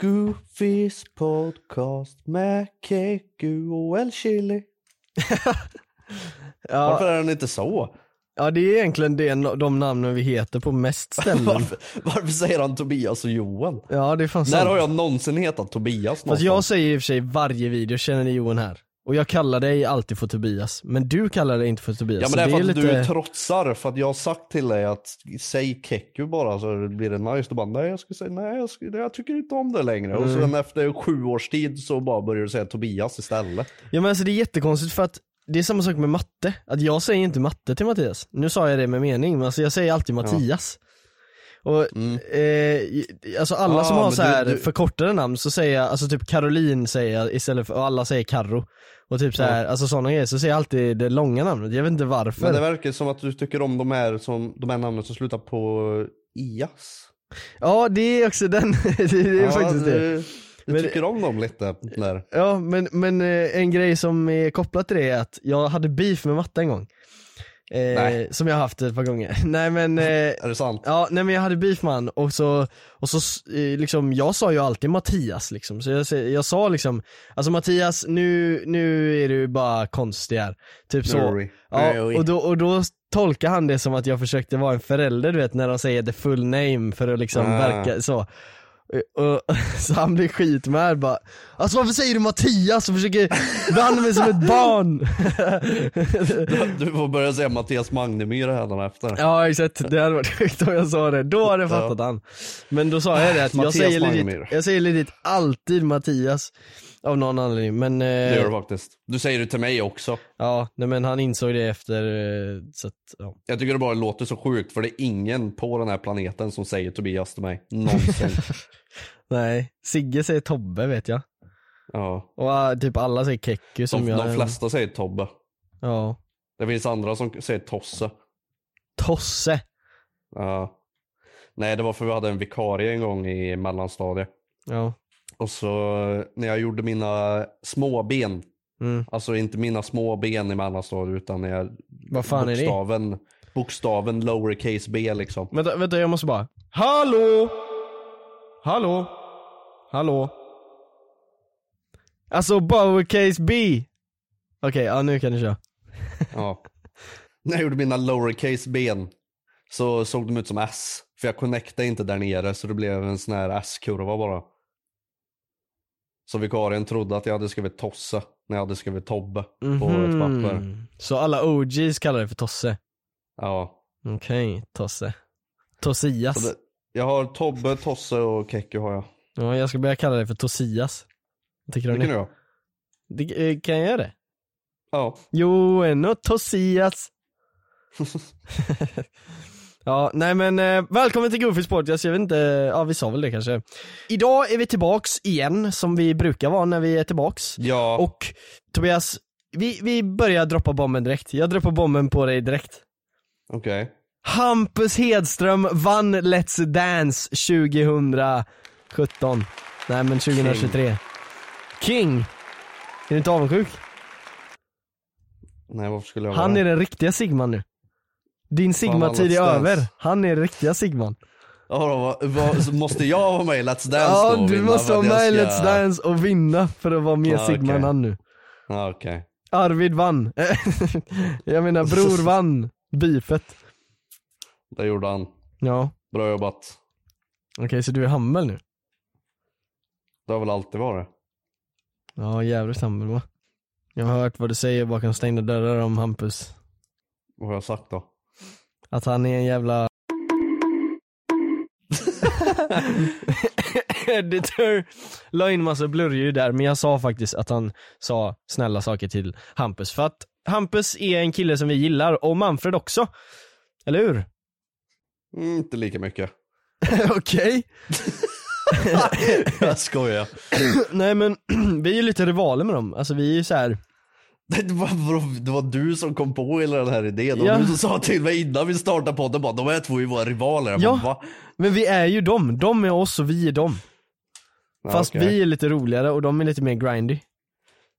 Goofys podcast med Keku och El Chili. Varför är den inte så? Ja det är egentligen det, de namnen vi heter på mest ställen. Varför, varför säger han Tobias och Johan? Ja det är fan När sant. har jag någonsin hetat Tobias Fast någonstans? jag säger i och för sig varje video, känner ni Johan här? Och jag kallar dig alltid för Tobias, men du kallar dig inte för Tobias. Ja men det är för att lite... du trotsar, för att jag har sagt till dig att säg Keku bara så blir det nice. Du bara nej jag ska säga nej jag, ska, jag tycker inte om det längre. Och Mm. sen efter sju års tid så bara börjar du säga Tobias istället. Ja men alltså det är jättekonstigt för att det är samma sak med matte, att jag säger inte matte till Mattias. Nu sa jag det med mening, men alltså jag säger alltid Mattias. Och eh, alltså alla Mm. Ah, som har så du- här du- förkortade namn så säger jag, alltså typ Caroline säger jag istället för, och alla säger Karro. Och typ så här, alltså sådana grejer, så säger jag alltid det långa namnet, jag vet inte varför. Men det verkar som att du tycker om de här, som, de här namnen som slutar på Ias. Ja det är också den, det, det är ja, faktiskt det. Du, du Men- tycker om dem lite där. Ja men, men eh, en grej som är kopplat till det är att jag hade beef med matte en gång. Eh. Som jag har haft ett par gånger. nej men, eh, Är det sant? ja nej men jag hade beef med han och så, och så eh, liksom, jag sa ju alltid Mattias liksom. Så jag, jag sa liksom, alltså Mattias nu, nu är du bara konstig här. Typ så. Nuri. Ja, och då, och då tolkar han det som att jag försökte vara en förälder du vet när de säger the full name för att liksom Ah. verka så. Och, så han blir skitmärd bara Alltså varför säger du Mattias? Och försöker behandla mig som ett barn? Du får börja säga Mattias Magnemyr efter. ja exakt, det hade varit sjukt om jag sa det, då hade jag fattat han. Men då sa jag det att jag säger, legit, jag säger legit alltid Mattias Av någon anledning men eh, Det gör du faktiskt. Du säger det till mig också. Ja, nej men han insåg det efter, eh, så att, ja. Jag tycker det bara låter så sjukt för det är ingen på den här planeten som säger Tobias till mig. Någonsin. Nej, Sigge säger Tobbe vet jag ja. Och ah, typ alla säger Kekku som De, jag de flesta säger Tobbe. Ja Det finns andra som säger Tosse. Tosse Ja. Nej det var för vi hade en vikarie en gång i mellanstadiet. Ja Och så när jag gjorde mina små ben. mm. Alltså inte mina små ben i mellanstadiet utan när jag Vad fan är det? bokstaven, bokstaven lowercase b liksom. Vänta, vänta jag måste bara Hallå! Hallå? Hallå? Alltså lowercase b Okej, ja nu kan du köra Ja. När jag gjorde mina lowercase ben så såg de ut som S. För jag connectade inte där nere så det blev en sån här S-kurva bara. Så vikarien trodde att jag hade skrivit Tosse när jag hade skrivit Tobbe på ett papper. Mhm. Så alla OGs kallar det för Tosse? Ja. Okej, Tosse Tossias det, jag har Tobbe, Tosse och Kekku har jag. Ja, jag ska börja kalla det för Tossias Tycker Det du kan det? du ha. det? eh, Kan jag göra det? Ja. Jo, en Tossias Ja, nej men eh, välkommen till Goofys podcast, jag vet inte, ja vi sa väl det kanske Idag är vi tillbaks igen, som vi brukar vara när vi är tillbaks Ja. Och Tobias, vi, vi börjar droppa bomben direkt, jag droppar bomben på dig direkt Okej. Hampus Hedström vann Let's Dance 2017. Nej men 2023. King! Är du inte avundsjuk? Nej varför skulle jag Han vara är det? den riktiga Sigman nu. Din Sigma-tid är över. Han är riktiga Sigman. Ja, då, vad, måste jag vara med i Let's Dance Ja, då? du måste vara med i ska- Let's Dance och vinna för att vara mer Ja, Sigma okej. än han nu. Ja, okej. Arvid vann. Jag menar bror vann beefet. Det gjorde han. Ja, Bra jobbat. okej så du är humble nu? Det har väl alltid varit. Ja jävligt humble va? Jag har hört vad du säger bakom stängda dörrar om Hampus. Vad har jag sagt då? Att han är en jävla Editor la in massa blurrljud där men jag sa faktiskt att han sa snälla saker till Hampus för att Hampus är en kille som vi gillar och Manfred också. Eller hur? Mm, inte lika mycket. Okej. jag skojar. Nej men vi är ju lite rivaler med dem, alltså vi är ju så här. Det var, det var du som kom på hela den här idén. Och Ja. du som sa till mig innan vi startade podden bara, de här två är ju våra rivaler. Jag Ja. bara? Men vi är ju dem, de är oss och vi är dem. Ja, Fast okej. vi är lite roligare och de är lite mer grindy.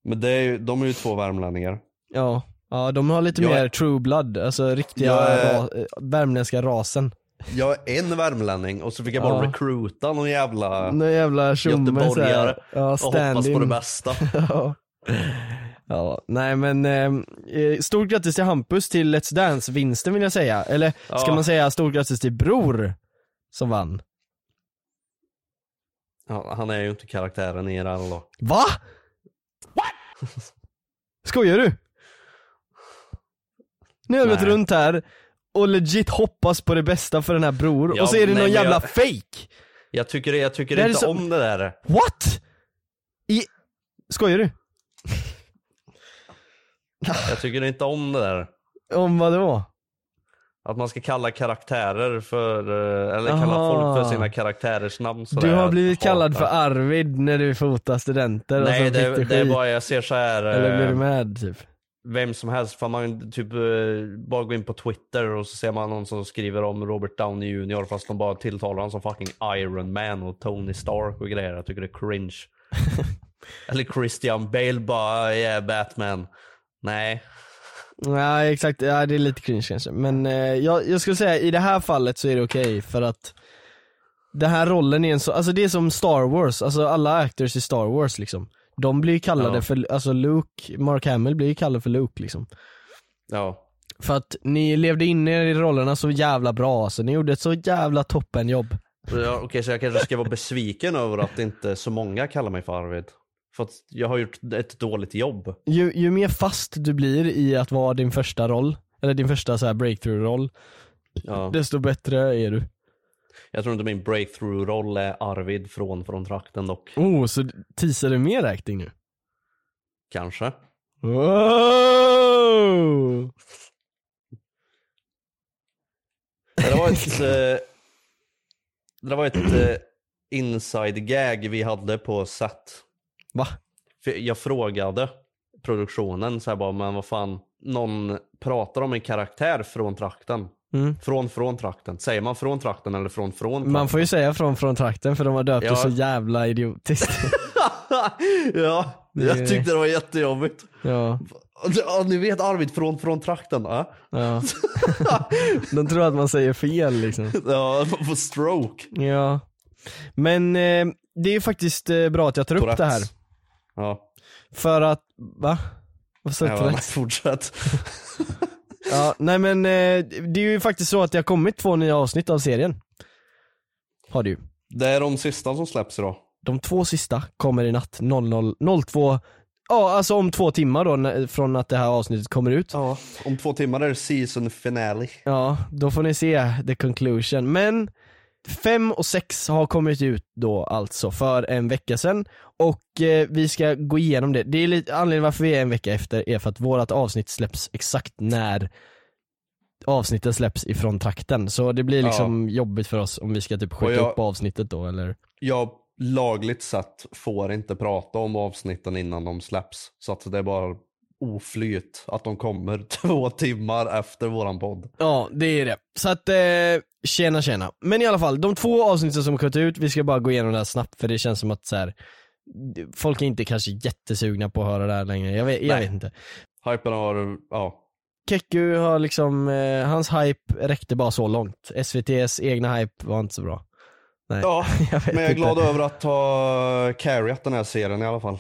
Men det är ju, de är ju två värmlänningar. Ja, ja de har lite Jag är- mer true blood, alltså riktiga är- ra- värmländska rasen. Jag är en värmlänning och så fick jag bara Ja. recruita någon jävla Någon jävla tjomme göteborgare. Ja, och hoppas på det bästa. ja. Ja, nej men eh, eh, stort grattis till Hampus till Let's Dance-vinsten vill jag säga. Eller ska Ja. man säga stort grattis till Bror som vann? Ja, han är ju inte karaktären i det här då. Va? Skojar du? Nu har vi gått runt här och legit hoppas på det bästa för den här bror Ja, och så är det nej, någon jävla jag- fake. Jag tycker, jag tycker Det inte så- om det där. What? I... Skojar du? Jag tycker inte om det där. Om vad då? Att man ska kalla karaktärer för, eh, eller kalla Aha. folk för sina karaktärers namn sådär. Du har blivit kallad för. Arvid när du fotar studenter och Nej så det, det är bara, jag ser så här. Eller blir eh, du med typ? vem som helst, för man typ eh, bara gå in på Twitter och så ser man någon som skriver om Robert Downey Jr fast de bara tilltalar honom som fucking Iron Man och Tony Stark och grejer. Jag tycker det är cringe. Eller Christian Bale bara, yeah Batman. Nej. Ja exakt, ja det är lite cringe kanske. Men eh, jag, jag skulle säga i det här fallet så är det okej för att den här rollen är en så, alltså det är som Star Wars, alltså alla actors i Star Wars liksom. De blir ju kallade Ja. för, alltså Luke, Mark Hamill blir ju kallad för Luke liksom. Ja. För att ni levde in er i rollerna så jävla bra alltså, ni gjorde ett så jävla toppenjobb. Ja, Okej, så jag kanske ska vara besviken över att inte så många kallar mig för Arvid. För att jag har gjort ett dåligt jobb. Ju, ju mer fast du blir i att vara din första roll, eller din första så här breakthrough-roll, Ja. desto bättre är du. Jag tror inte min breakthrough-roll är Arvid från Från trakten dock. Oh, så teasar du mer acting nu? Kanske. Wow! Det var ett, eh, det var ett eh, inside gag vi hade på set. Va? För jag frågade produktionen så här bara, men vad fan, någon pratar om en karaktär från trakten. Mm. Från från trakten. Säger man från trakten eller från från trakten? Man får ju säga från från trakten för de har döpt det Ja. så jävla idiotiskt. ja, Det- jag tyckte det var jättejobbigt. ja, Ja, ni vet Arvid från från trakten? Ja, ja. De tror att man säger fel liksom. ja får stroke. Ja. Men eh, det är ju faktiskt eh, bra att jag tar upp Tourettes. det här. Ja, För att, va? Vad sa du? Tourettes? fortsätt. Ja, nej men eh, det är ju faktiskt så att det har kommit två nya avsnitt av serien. Har det ju. Det är de sista som släpps idag. De två sista kommer i natt 00, 02, ja alltså om två timmar då när- från att det här avsnittet kommer ut. Ja, om två timmar är det season finale. Ja, då får ni se the conclusion. Men fem och sex har kommit ut då alltså för en vecka sedan och eh, vi ska gå igenom det. Det är lite anledningen varför vi är en vecka efter är för att vårat avsnitt släpps exakt när avsnitten släpps ifrån trakten. Så det blir liksom jobbigt för oss om vi ska typ skjuta jag- upp avsnittet då eller Jag lagligt sett får inte prata om avsnitten innan de släpps. Så att det är bara oflyt att de kommer två timmar efter våran podd. Ja, det är det. Så att, eh, tjena tjena. Men i alla fall, de två avsnitten som kommit ut, vi ska bara gå igenom det här snabbt för det känns som att så här, folk är inte kanske jättesugna på att höra det här längre. Jag vet, jag vet inte. Hypen har, ja. Keku har liksom, eh, hans hype räckte bara så långt. SVT's egna hype var inte så bra. Nej. Ja, jag men jag är inte. glad över att ha carryat den här serien i alla fall.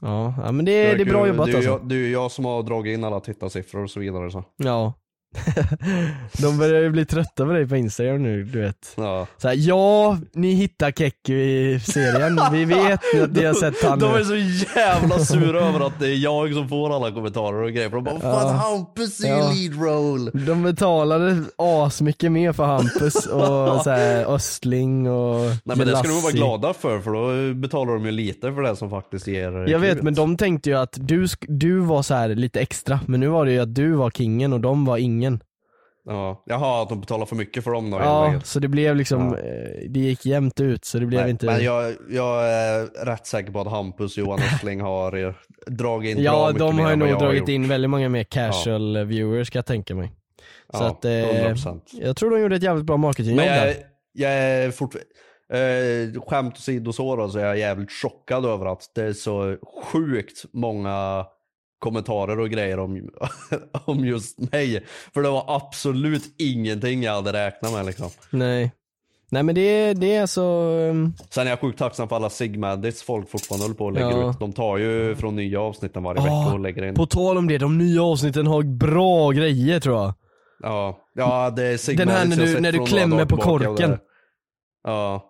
Ja, men det, det är bra jobbat det är, alltså. jag, det är ju jag som har dragit in alla tittarsiffror och så vidare så. Ja. De börjar ju bli trötta på dig på Instagram nu, du vet. Ja. Så här, ja, ni hittar Keku i serien, vi vet att ni har sett han De nu. är så jävla sura över att det är jag som får alla kommentarer och grejer. För de bara, fan Hampus är ju Ja. lead roll. De betalade asmycket mer för Hampus och så här, Östling och Nej men det ska de vara Lassie. glada för, för då betalar de ju lite för det som faktiskt ger Jag vet men de tänkte ju att du, sk- du var så här lite extra, men nu var det ju att du var kingen och de var ingen. Ja. Jaha, att de betalar för mycket för dem då Ja, så det blev liksom, Ja. eh, det gick jämnt ut så det blev Nej, inte Men jag, jag är rätt säker på att Hampus och Johan Östling har eh, dragit in Ja, de har ju nog har dragit gjort. in väldigt många mer casual viewers kan jag tänka mig. Så Ja, att, eh, 100%. jag tror de gjorde ett jävligt bra marketingjobb där. jag är fortfarande, eh, skämt åsido så då, så är jag jävligt chockad över att det är så sjukt många kommentarer och grejer om, om just mig. För det var absolut ingenting jag hade räknat med liksom. Nej. Nej men det, det är så, um, Sen är jag sjukt tacksam för alla Sigmadits folk fortfarande håller på och lägger Ja. ut. De tar ju från nya avsnitten varje vecka och lägger in. på tal om det, de nya avsnitten har bra grejer tror jag. Ja, ja det är Sigmadits Den här när du- när du klämmer på korken. Ja.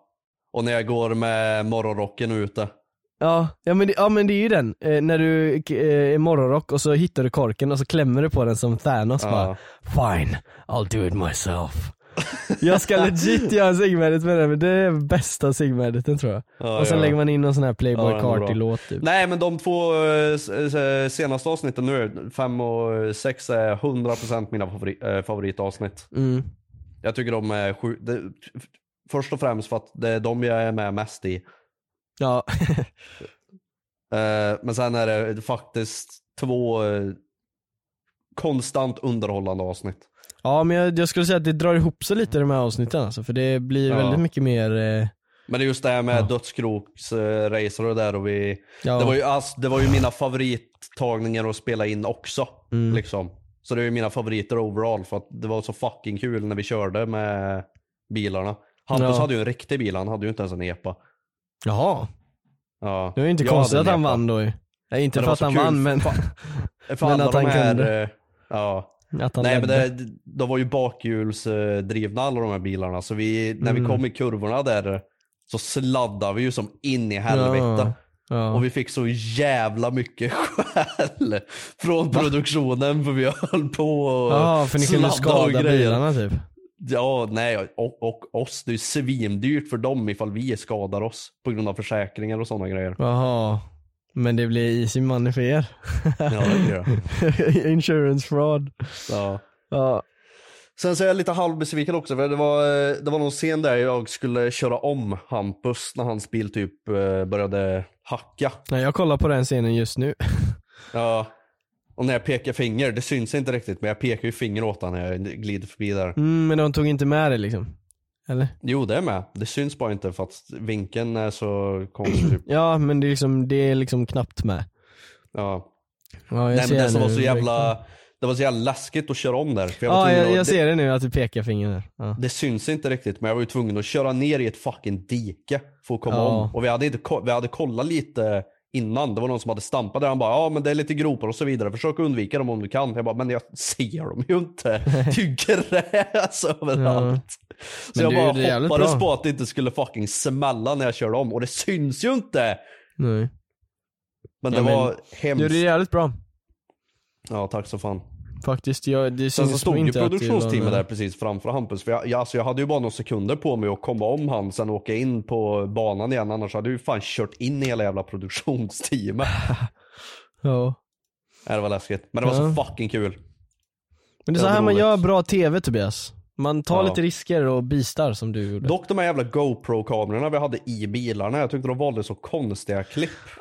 Och när jag går med morgonrocken ute. Ja, ja men det, ja, men det är ju den. Eh, när du eh, är morgonrock och så hittar du korken och så klämmer du på den som Thanos Ja. bara Fine, I'll do it myself. jag ska legit göra en Sigmarit med den, men det är bästa Sigmariten tror jag. Ja, och sen ja. lägger man in någon sån här Playboy Ja. Carti-låt typ. Nej men de två eh, s- senaste avsnitten nu, fem och sex är 100% mina favori, eh, favoritavsnitt. Mm. Jag tycker de är sju, det, först och främst för att det är de jag är med mest i. Ja, Eh, men sen är det faktiskt två eh, konstant underhållande avsnitt. ja men jag, jag skulle säga att det drar ihop sig lite de här avsnitten alltså, för det blir Ja. väldigt mycket mer eh, Men det är just det här med Ja. dödskroksracer och det där och vi, ja, det, var ju, alltså, det var ju mina favorittagningar att spela in också. Mm. Liksom. Så det är ju mina favoriter overall för att det var så fucking kul när vi körde med bilarna. Hampus Ja. hade ju en riktig bil, han hade ju inte ens en EPA. Jaha, Ja. det var ju inte Jag konstigt att han vann då ju. Nej, inte Men för att han kul, vann men Men att han här, kunde. eh, ja. att han Nej men ledde. det, de var ju bakhjulsdrivna alla de här bilarna så vi, när vi Mm. kom i kurvorna där så sladdade vi ju som in i helvete. Ja. Och vi fick så jävla mycket skäll från produktionen för vi höll på och Ja, för ni kunde skada grejer. bilarna typ. Ja, nej och, och oss. Det är svindyrt för dem ifall vi skadar oss på grund av försäkringar och sådana grejer. Jaha. Men det blir easy money för er. Ja, det blir det. Insurance fraud. Ja. Ja. Sen så är jag lite halvbesviken också för det var, eh, det var någon scen där jag skulle köra om Hampus när hans bil typ eh, började hacka. Nej, jag kollar på den scenen just nu. Ja. Och när jag pekar finger, det syns inte riktigt men jag pekar ju finger åt honom när jag glider förbi där. Mm, men de tog inte med det liksom. Eller? Jo det är med, det syns bara inte för att vinkeln är så konstig. Ja, men det är liksom, det är liksom knappt med. Ja. Ja, jag Nej ser men det som var så jävla, det var så jävla läskigt att köra om där. För jag Ja, jag, att- jag det, ser det nu att du pekar fingret där. Ja. det syns inte riktigt men jag var ju tvungen att köra ner i ett fucking dike för att komma Ja. om. Och vi hade, inte, vi hade kollat lite innan, det var någon som hade stampat där, han bara ja men det är lite gropar och så vidare, försök undvika dem om du kan. Jag bara men jag ser dem ju inte, det är ju gräs överallt. Så Men jag du bara hoppades på att det inte skulle fucking smälla när jag körde om och det syns ju inte! Nej. Men Ja, det men var Du hemskt. gjorde det jävligt bra. Ja tack så fan. Faktiskt, jag, det Sen så stod ju produktionsteamet där precis framför Hampus. För jag, jag, alltså jag hade ju bara några sekunder på mig att komma om han, sen åka in på banan igen. Annars hade jag ju fan kört in hela jävla produktionsteamet. Ja. Det var läskigt. Men det var Ja. så fucking kul. Men det är så här man gör bra TV Tobias. Man tar Ja. lite risker och bistar som du gjorde. Dock de här jävla GoPro-kamerorna vi hade i bilarna, jag tyckte de valde så konstiga klipp.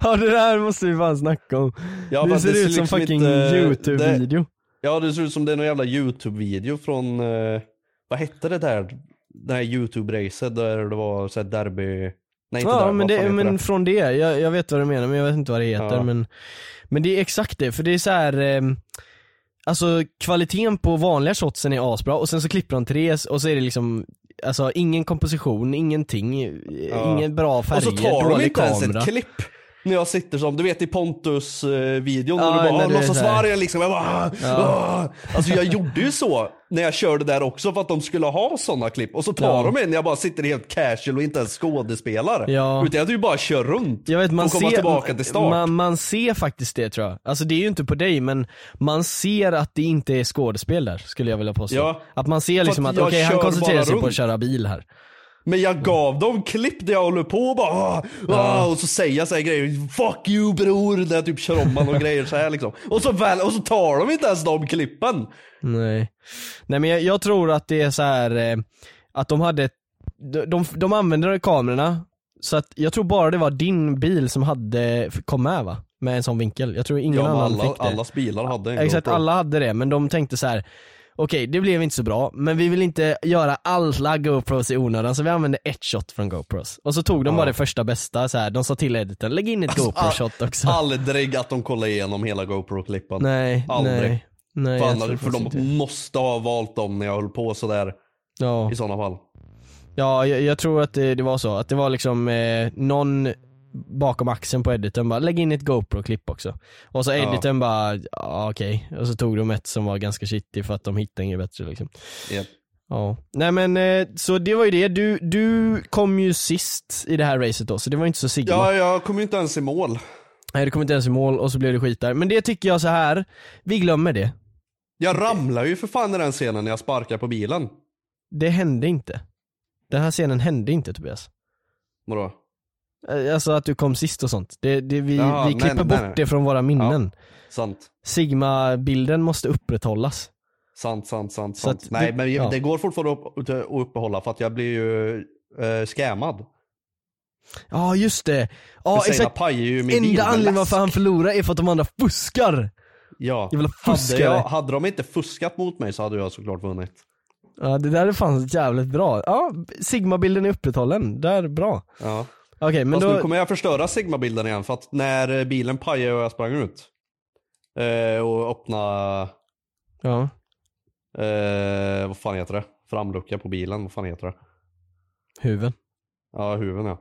ja det där måste vi fan snacka om. Ja, det ser det ut ser som liksom fucking inte- youtube-video. Ja det ser ut som det är någon jävla YouTube-video från, eh, vad hette det där? Det här YouTube-racet där det var såhär derby, nej Ja där, men, det, men det? från det, jag, jag vet vad du menar men jag vet inte vad det heter Ja. men Men det är exakt det, för det är så här. Eh, Alltså kvaliteten på vanliga shotsen är asbra och sen så klipper de till det och så är det liksom Alltså ingen komposition, ingenting, Ja. ingen bra färger, Och så tar de dålig inte ens kamera ett klipp. När jag sitter som, du vet i Pontus-videon, Ja, när du bara när "Ah, du är låtsas så här." vargen liksom. Jag bara, "Ah, ah." Alltså jag gjorde ju så när jag körde där också för att de skulle ha sådana klipp. Och så tar Ja. de en när jag bara sitter helt casual och inte ens skådespelar. Ja. Utan jag ju bara kör runt Jag vet, man och komma ser, tillbaka till start. Man, man ser faktiskt det tror jag. Alltså det är ju inte på dig men man ser att det inte är skådespel där skulle jag vilja påstå. Ja. Att man ser liksom För att att okej jag han koncentrerar sig på att runt. köra bil här. Men jag gav dem klipp där jag håller på och bara ah, ah, och så säger jag så här grejer, fuck you bror, när jag typ kör om man och grejer så här liksom. Och så, väl, och så tar de inte ens de klippen. Nej. Nej men jag, jag tror att det är så här eh, att de hade, de, de, de använde kamerorna så att jag tror bara det var din bil som hade, kom med va? Med en sån vinkel. Jag tror ingen Ja, annan alla, fick det. allas bilar hade en Exakt, GoPro. alla hade det, men de tänkte så här. Okej, det blev inte så bra, men vi vill inte göra alla GoPros i onödan så vi använde ett shot från GoPros. Och så tog de bara det första bästa, så här. de sa till editorn, lägg in ett GoPro-shot också. Aldrig att de kollar igenom hela GoPro-klippen. nej, aldrig. nej. Nej, för jag annars, för de inte. måste ha valt dem när jag höll på sådär Ja. i sådana fall. Ja, jag, jag tror att det, det var så. Att det var liksom eh, någon bakom axeln på editorn bara, lägg in ett GoPro-klipp också. Och så Ja. editorn bara, ja okej. Och så tog de ett som var ganska shitty för att de hittade inget bättre liksom. Japp. Ja. Nej men, eh, så det var ju det. Du, du kom ju sist i det här racet då, så det var inte så sigma. Ja, jag kom ju inte ens i mål. Nej, du kom inte ens i mål och så blev det skit där. Men det tycker jag så här vi glömmer det. Jag ramlar ju för fan i den scenen när jag sparkar på bilen. Det hände inte. Den här scenen hände inte Tobias. Vadå? Eh, Alltså att du kom sist och sånt. Det, det, vi, Jaha, vi klipper nej, bort nej. det från våra minnen. Sant. Sigma-bilden måste upprätthållas. Sant, sant, sant, Så sant. Nej du- men ja. det går fortfarande att, att uppehålla för att jag blir ju uh, scammad. Ja just det. Ja exakt. Enda anledningen varför han förlorar är för att de andra fuskar. Ja. Jävla Hade, fuskare. jag, hade de inte fuskat mot mig så hade jag såklart vunnit. Ja det där är fan jävligt bra. Ja, Sigma-bilden är upprätthållen. Där, bra. Ja. Okej men Fast då, nu kommer jag förstöra Sigma-bilden igen för att när eh, bilen pajade och jag sprang ut eh, och öppnade, ja. eh, vad fan heter det? Framlucka på bilen, vad fan heter det? Huven. Ja, huven ja.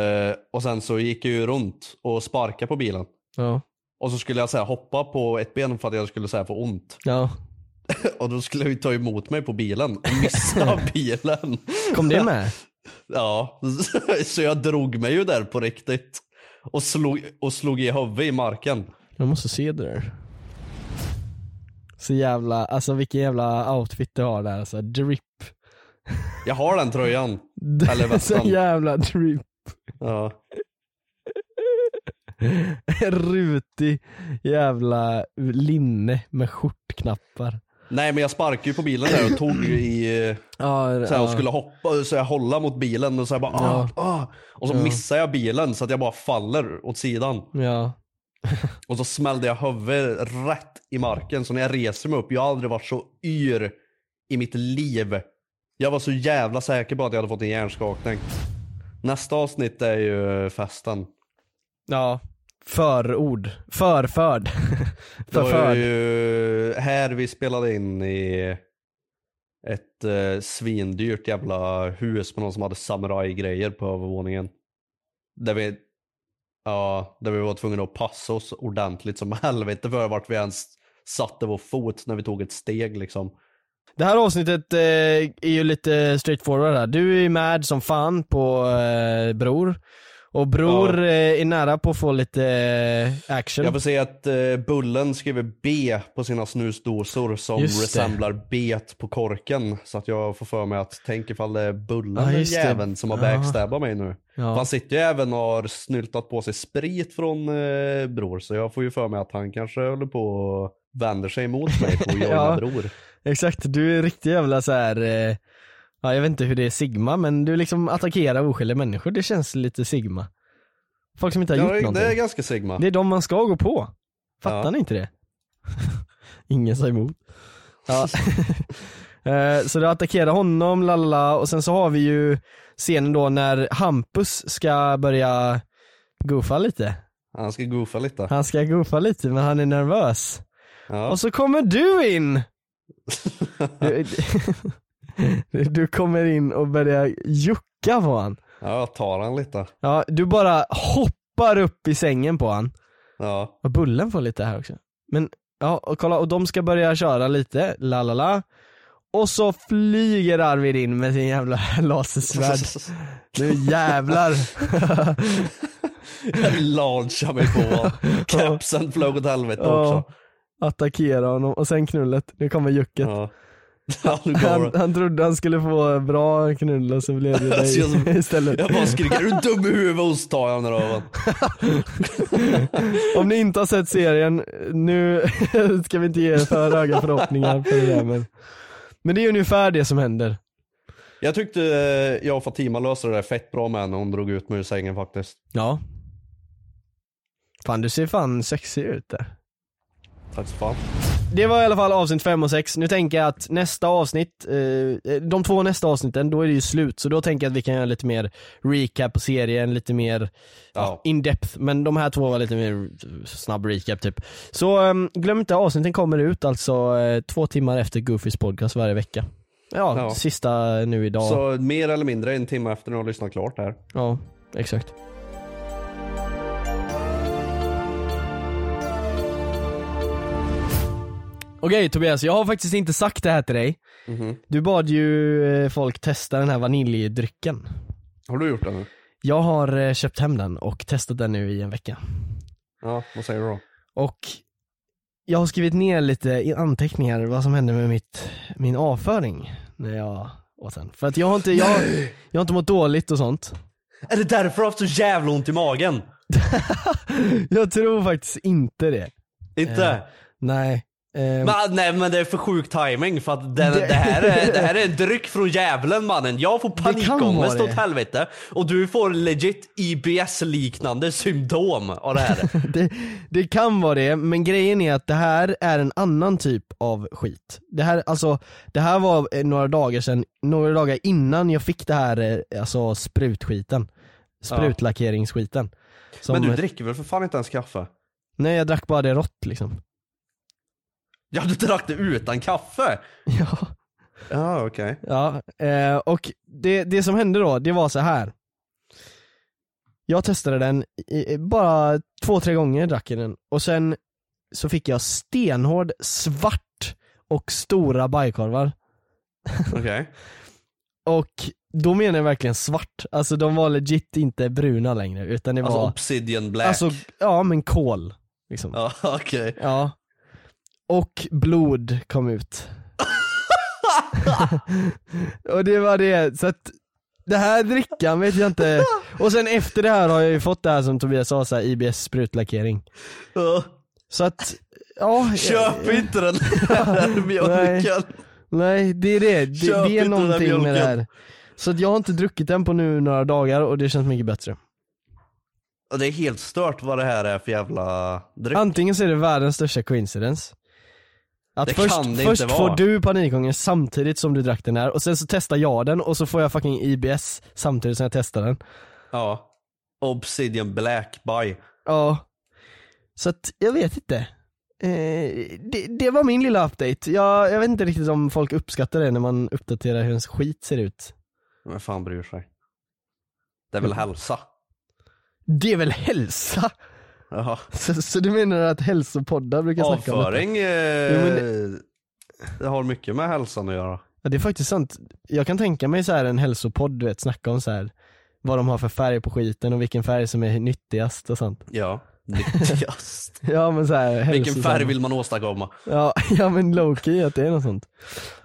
Eh, och sen så gick jag ju runt och sparkade på bilen. Ja. Och så skulle jag så här, hoppa på ett ben för att jag skulle så här, få ont. Ja. Och då skulle jag ju ta emot mig på bilen och missa bilen. Kom det med? Ja, så jag drog mig ju där på riktigt. Och slog, och slog i huvudet i marken. Jag måste se det där. Så jävla, alltså vilken jävla outfit du har där alltså. Drip. Jag har den tröjan. Eller Så västan. jävla drip. Ja. Rutig jävla linne med skjortknappar. Nej men jag sparkade ju på bilen där och tog i, Ja, så här, och skulle hoppa, så jag hålla mot bilen och så bara ah, ah. Och så Ja. missade jag bilen så att jag bara faller åt sidan. Ja. Och så smällde jag huvudet rätt i marken. Så när jag reser mig upp, jag har aldrig varit så yr i mitt liv. Jag var så jävla säker på att jag hade fått en hjärnskakning. Nästa avsnitt är ju festen. Ja. Förord. Förförd. Det var Förförd. ju här vi spelade in i ett eh, svindyrt jävla hus med någon som hade samurajgrejer på övervåningen. Där vi, ja, där vi var tvungna att passa oss ordentligt som helvete för vart vi ens satte vår fot när vi tog ett steg liksom. Det här avsnittet eh, är ju lite straightforward här. Du är mad som fan på eh, Bror. Och Bror Ja. eh, är nära på att få lite eh, action. Jag får se att eh, Bullen skriver B på sina snusdosor som resemblar bet på korken. Så att jag får för mig att tänk ifall det är Bullen Ja, den jäveln som har backstabbat mig nu. Ja. Han sitter ju även och har snyltat på sig sprit från eh, Bror. Så jag får ju för mig att han kanske håller på vänder sig emot mig på Ja. ja. bror. Exakt, du är riktigt jävla så här. Eh, ja jag vet inte hur det är Sigma men du liksom attackerar oskyldiga människor, det känns lite Sigma. Folk som inte har Ja, gjort det, någonting. det är ganska sigma. Det är de man ska gå på. Fattar Ja. ni inte det? Ingen sa emot. Ja. Eh, så du attackerar honom, lalala, och sen så har vi ju scenen då när Hampus ska börja goofa lite. Han ska goofa lite. Han ska goofa lite men han är nervös. Ja. Och så kommer du in! Du, kommer in och börjar jucka på han. ja, jag tar han lite. Ja, du bara hoppar upp i sängen på han. Ja. Och Bullen får lite här också. Men ja, och kolla, och de ska börja köra lite, la la la. Och så flyger Arvid in med sin jävla lasersvärd. Nu jävlar. Jag launchar mig på. Kepsen flög åt helvete också. attackera honom och sen knullet. Nu kommer jucket. Ja. Han, han trodde han skulle få bra knull och så blev det Alltså, jag- dig istället. Jag bara skriker, är du dum i huvudet? Och så tar jag i röven. Om ni inte har sett serien, nu ska vi inte ge er för höga förhoppningar på det där men Men det är ungefär det som händer. Jag tyckte eh, jag och Fatima löste det där fett bra med när hon drog ut mig ur sängen faktiskt. Ja. Fan du ser fan sexig ut där. Tack så fan. Det var i alla fall avsnitt 5 och 6. Nu tänker jag att nästa avsnitt, eh, de två nästa avsnitten, då är det ju slut. Så då tänker jag att vi kan göra lite mer recap på serien, lite mer ja. Ja. in-depth. Men de här två var lite mer snabb recap typ. Så ehm, glöm inte, avsnitten kommer ut alltså eh, två timmar efter Goofys podcast varje vecka. Ja, Ja. sista nu idag. Så mer eller mindre en timme efter när jag har lyssnat klart här. Ja, exakt. Okej Tobias, jag har faktiskt inte sagt det här till dig. Mhm. Du bad ju eh, folk testa den här vaniljdrycken. Har du gjort det nu? Jag har eh, köpt hem den och testat den nu i en vecka. Ja, vad säger du då? Och jag har skrivit ner lite i anteckningar vad som hände med mitt, min avföring när jag åt den. För att jag har inte, jag, jag har inte mått dåligt och sånt. Är det därför du har haft så jävla ont i magen? Jag tror faktiskt inte det. Inte? Nej. Ehm, Men, nej men det är för sjuk timing för att det, Det- det, här, är, det här är en dryck från djävulen mannen. Jag får panikångest åt helvete och du får legit IBS-liknande symptom av det här. det, det kan vara det, men grejen är att det här är en annan typ av skit. Det här, alltså, det här var några dagar sedan, några dagar innan jag fick det här eh, alltså, sprutskiten. Sprutlackeringsskiten. Som, Men du dricker väl för fan inte ens kaffe? Nej jag drack bara det rått liksom. Ja du drack det utan kaffe? Ja. Ja okej. Ja, eh, och det, det som hände då, det var så här. Jag testade den, i, bara två, tre gånger drack jag den och sen så fick jag stenhård svart och stora bajkorvar. Okej. Och då menar jag verkligen svart, alltså de var legit inte bruna längre utan det Alltså var, obsidian black. alltså ja men kol. Liksom. Ja. Ja okej. Och blod kom ut. och det var det, så att det här drickan vet jag inte. Och sen efter det här har jag ju fått det här som Tobias sa, så här, IBS sprutlackering. Ja. Så att, ja. Köp inte den här mjölken. Nej det är det, det, Köp det är någonting med det här. Så att jag har inte druckit den på nu några dagar och det känns mycket bättre. Och det är helt stört vad det här är för jävla dryck. Antingen så är det världens största coincidence att Det först, kan det inte först vara. får du panikångest samtidigt som du drack den här och sen så testar jag den och så får jag fucking IBS samtidigt som jag testar den Ja. Obsidian black by. Ja Så att jag vet inte eh, det, det var min lilla update, jag, jag vet inte riktigt om folk uppskattar det när man uppdaterar hur ens skit ser ut Vem fan bryr sig? Det är väl hälsa? Det är väl hälsa? Jaha. Så, så du menar att hälsopoddar brukar snacka om? Avföring Jo, men eh, det har mycket med hälsan att göra. Ja det är faktiskt sant. Jag kan tänka mig så här en hälsopodd, du vet, snacka om så här vad de har för färg på skiten och vilken färg som är nyttigast och sånt. Ja, nyttigast. Ja men så här, Vilken färg vill man åstadkomma? Ja, ja men low-key att det är något sånt.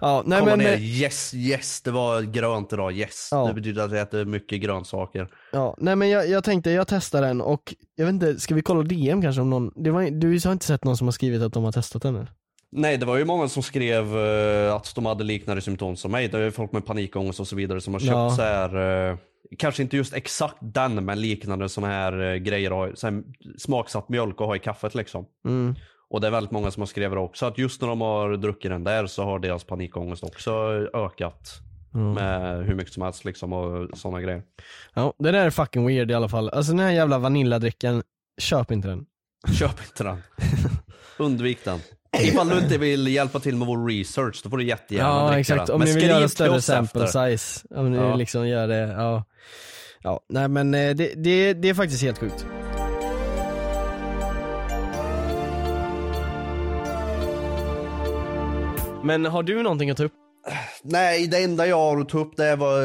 Ja, nej Komma men, ner, eh, yes, yes, det var grönt idag, yes. Ja. Det betyder att jag äter mycket grönsaker. ja, nej men jag, jag tänkte, jag testar den och jag vet inte, ska vi kolla DM kanske om någon, det var, du har inte sett någon som har skrivit att de har testat den eller? Nej, det var ju många som skrev eh, att de hade liknande symptom som mig. Det är ju folk med panikångest och så vidare som har köpt Ja. så här, eh, kanske inte just exakt den, men liknande såna här eh, grejer. Så här, smaksatt mjölk och ha i kaffet liksom. Mm. Och det är väldigt många som har skrivit också, att just när de har druckit den där så har deras panikångest också ökat. Med hur mycket som helst liksom och sådana grejer. Ja, det där är fucking weird i alla fall. Alltså den här jävla vanilladrickan, köp inte den. Köp inte den. Undvik den. Ifall du inte vill hjälpa till med vår research, då får du jättegärna Ja dricka exakt, om Men ni vill göra större sample efter. size. Om ni Ja. liksom gör det, ja. Ja, nej men eh, det, det, det är faktiskt helt sjukt. Men har du någonting att ta upp? Nej, det enda jag har att ta upp det är vad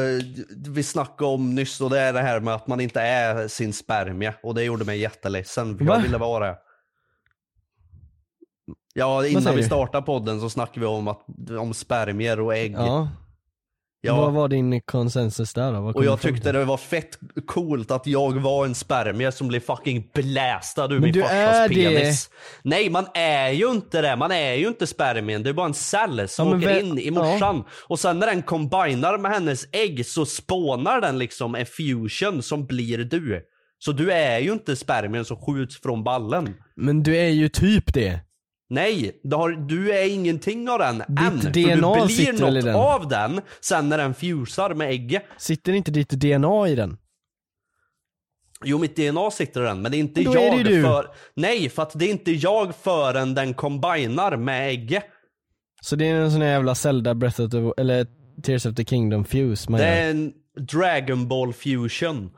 vi snackade om nyss och det är det här med att man inte är sin spermie. Och det gjorde mig jätteledsen, för Va? jag ville vara det. Ja, innan vi du? startade podden så snackade vi om, att, om spermier och ägg. Ja. Ja. Vad var din konsensus där då? Och jag tyckte det var fett coolt att jag var en spermie som blev fucking blästad ur Men min du farsas är det. penis. Nej man är ju inte det, man är ju inte spermien. Det är bara en cell som Ja, åker in i morsan. Och sen när den combinar med hennes ägg så spånar den liksom en fusion som blir du. Så du är ju inte spermien som skjuts från ballen. Men du är ju typ det. Nej, du, har, du är ingenting av den Ditt än. DNA för du sitter blir i något den? av den sen när den fusar med ägget. Sitter inte ditt DNA i den? Jo mitt DNA sitter i den, men det är inte då är jag det ju du. för... Nej, för att det är inte jag förrän den combinar med ägget. Så det är en sån här jävla Zelda Breath of the, eller Tears of the Kingdom fuse man Det gör. är en Dragon Ball fusion.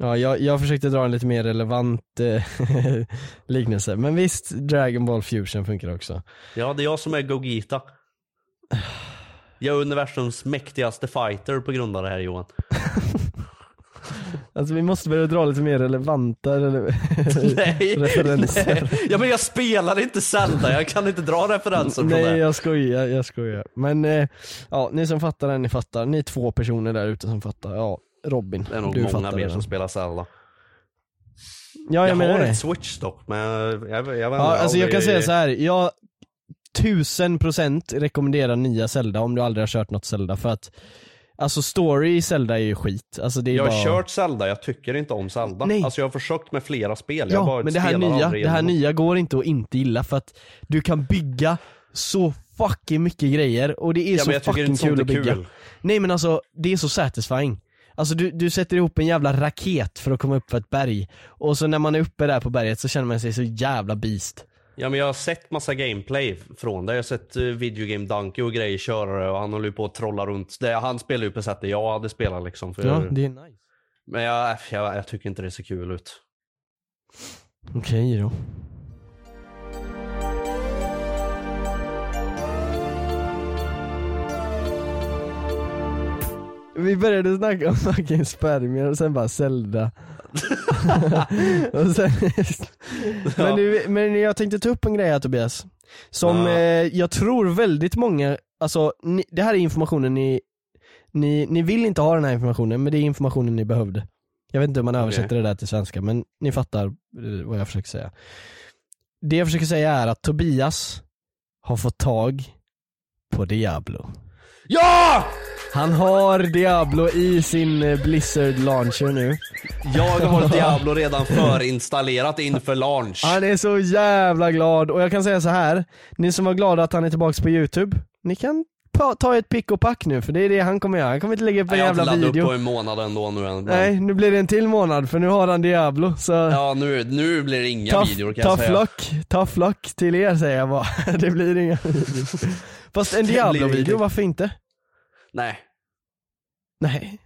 Ja, jag, jag försökte dra en lite mer relevant eh, liknelse. Men visst, Dragon Ball Fusion funkar också. Ja, det är jag som är Gogita. Jag är universums mäktigaste fighter på grund av det här Johan. Alltså vi måste börja dra lite mer relevanta rele Nej, referenser. nej. Ja men jag spelar inte Zelda, jag kan inte dra referenser från Nej det. jag skojar, jag skojar. Men eh, ja, ni som fattar ni fattar. Ni är två personer där ute som fattar. Ja, Robin, Det är nog du många mer som spelar Zelda. Ja, jag, jag har det. ett switch dock, men jag, jag, jag, Ja, alltså jag kan säga så här. jag tusen procent rekommenderar nya Zelda om du aldrig har kört något Zelda för att Alltså story i Zelda är ju skit, alltså det är Jag har bara... kört Zelda, jag tycker inte om Zelda. Nej. Alltså jag har försökt med flera spel, jag Ja, men det här, nya, det här nya går inte att inte gilla för att du kan bygga så fucking mycket grejer och det är Ja, så fucking kul att bygga. kul. Nej men alltså, det är så satisfying. Alltså du, du sätter ihop en jävla raket för att komma upp för ett berg och så när man är uppe där på berget så känner man sig så jävla beast. Ja men jag har sett massa gameplay från det. Jag har sett uh, Videogame Donkey och grejer köra det och han håller ju på att trolla runt. Det, han spelar ju på sättet jag hade spelat liksom. För Ja, det är nice. Men jag, jag, jag tycker inte det ser kul ut. Okej då. Vi började snacka om fucking spermier och sen bara Zelda. och sen, men, nu, men jag tänkte ta upp en grej här Tobias. Som Ja. eh, jag tror väldigt många, alltså ni, det här är informationen ni, ni, ni vill inte ha den här informationen men det är informationen ni behövde. Jag vet inte hur man översätter det där till svenska men ni fattar eh, vad jag försöker säga. Det jag försöker säga är att Tobias har fått tag på Diablo. Ja! Han har Diablo i sin eh, Blizzard launcher nu. Jag har Diablo redan förinstallerat inför launch. Han är så jävla glad och jag kan säga så här. ni som var glada att han är tillbaks på youtube, ni kan ta ett pick och pack nu för det är det han kommer göra. Han kommer inte lägga upp en jag har inte jävla laddat upp video. på en månad ändå nu än. Nej, nu blir det en till månad för nu har han Diablo så Ja nu, nu blir det inga tough, videor kan jag tough säga. luck, tough luck till er säger jag bara. det blir inga videos. Fast en Diablo-video, varför inte? Nej, Nej.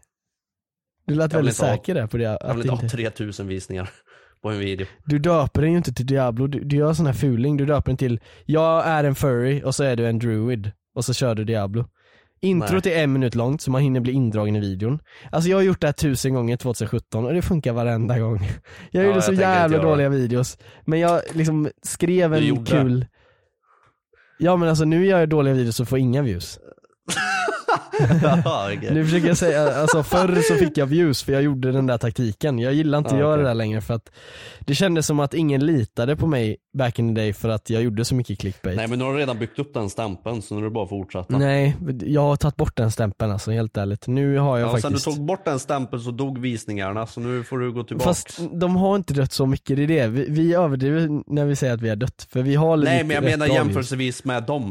Du lät Jag väldigt ha- säker där på det. jag vill inte ha inte, 3000 visningar på en video. du döper den ju inte till Diablo, du, du gör sån här fuling, du döper den till Jag är en furry och så är du en druid och så kör du Diablo. Introt är en minut långt så man hinner bli indragen i videon. Alltså jag har gjort det här tusen gånger 2017 och det funkar varenda gång. Jag Ja, gjorde jag så jävla göra dåliga videos. Men jag liksom skrev en kul Ja men alltså nu gör jag dåliga videos och får inga views. Nu försöker jag säga, alltså förr så fick jag views för jag gjorde den där taktiken. Jag gillar inte att göra okej. det där längre för att det kändes som att ingen litade på mig back in the day för att jag gjorde så mycket clickbait. Nej men nu har du redan byggt upp den stämpeln så nu är det bara att fortsätta. Nej, jag har tagit bort den stämpeln alltså helt ärligt. Nu har jag Ja, och sen du faktiskt tog bort den stämpeln så dog visningarna så nu får du gå tillbaks. Fast de har inte dött så mycket, det är det. Vi, vi överdriver när vi säger att vi har dött. För vi har Nej men jag menar jämförelsevis med dem.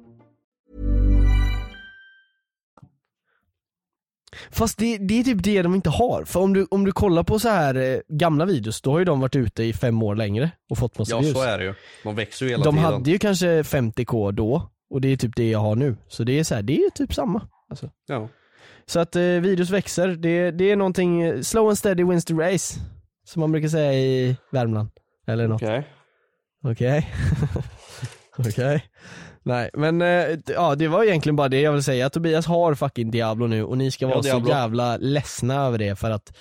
Fast det, det är typ det de inte har. För om du, om du kollar på så här eh, gamla videos, då har ju de varit ute i fem år längre och fått massa Ja views. så är det ju. De växer ju hela de tiden. hade ju kanske 50k då, och det är typ det jag har nu. Så det är så här, det är typ samma. Alltså. Ja. Så att eh, videos växer, det, det är någonting, eh, slow and steady wins the race. Som man brukar säga i Värmland. Eller något. Okej. Okej. Okej. Nej men eh, ja det var egentligen bara det jag ville säga. Tobias har fucking Diablo nu och ni ska Ja, vara så Diablo. jävla ledsna över det för att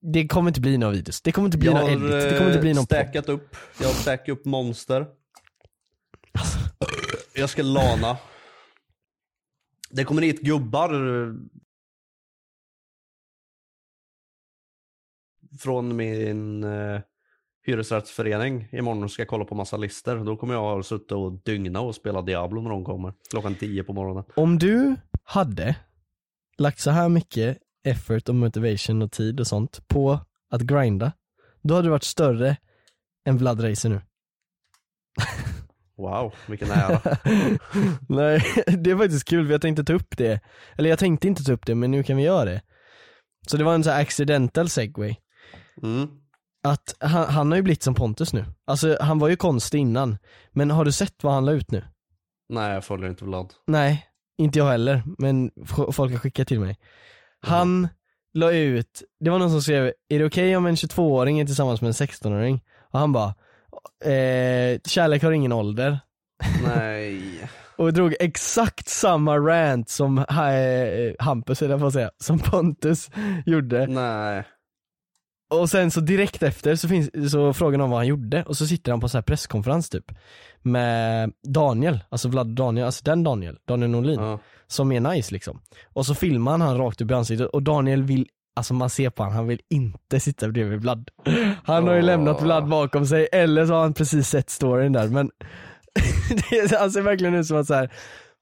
det kommer inte bli några videos. Det kommer inte bli någon edit. Det kommer inte bli någon stackat upp, jag har stackat upp monster. Jag ska lana. Det kommer hit gubbar eh, från min eh, hyresrättsförening imorgon och ska kolla på massa listor. Då kommer jag suttit och dygna och spela Diablo när de kommer. Klockan 10 på morgonen. Om du hade lagt så här mycket effort och motivation och tid och sånt på att grinda, då hade du varit större än Vlad Racer nu. Wow, vilken ära. Nej, det är faktiskt kul för jag tänkte ta upp det. Eller jag tänkte inte ta upp det men nu kan vi göra det. Så det var en sån här accidental segway. Mm. Att han, han har ju blivit som Pontus nu. Alltså han var ju konstig innan. Men har du sett vad han la ut nu? Nej jag följer inte Vlad. Nej, inte jag heller. Men folk har skickat till mig. Han la ut, det var någon som skrev, är det okej om en 22-åring är tillsammans med en 16-åring? Och han bara, eh, kärlek har ingen ålder. Nej. Och drog exakt samma rant som eh, Hampus, eller vad säga, som Pontus gjorde. Nej. Och sen så direkt efter så, finns, så frågan om vad han gjorde och så sitter han på så här presskonferens typ med Daniel, alltså Vlad Daniel, alltså den Daniel, Daniel Norlin, Ja. som är nice liksom. Och så filmar han han rakt upp i ansiktet och Daniel vill, alltså man ser på honom, han vill inte sitta bredvid Vlad. Han har ju lämnat Vlad bakom sig, eller så har han precis sett storyn där men han ser verkligen ut som att så här,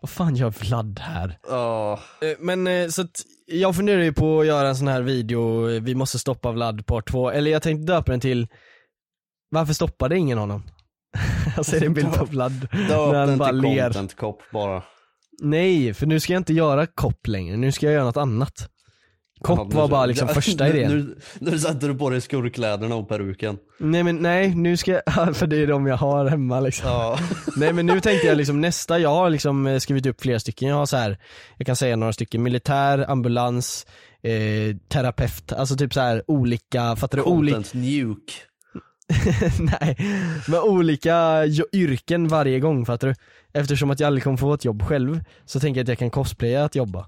vad fan gör Vlad här? Ja. Eh, Men eh, så att jag funderar ju på att göra en sån här video, vi måste stoppa Vlad part 2, eller jag tänkte döpa den till Varför stoppade ingen honom? jag ser en bild på Vlad när Döp han den bara till ler. content cop bara. Nej, för nu ska jag inte göra kopp längre, nu ska jag göra något annat. Kopp var bara liksom första idén. Nu, nu sätter du på dig skurkkläderna och peruken. Nej men nej, nu ska jag, för det är de jag har hemma liksom. Ja. Nej men nu tänkte jag liksom nästa, jag har liksom eh, skrivit upp flera stycken, jag har så här, jag kan säga några stycken, militär, ambulans, eh, terapeut, alltså typ så här olika, fattar du? Olika, Content nuke. nej, men olika yrken varje gång fattar du? Eftersom att jag aldrig kommer få ett jobb själv, så tänker jag att jag kan cosplaya att jobba.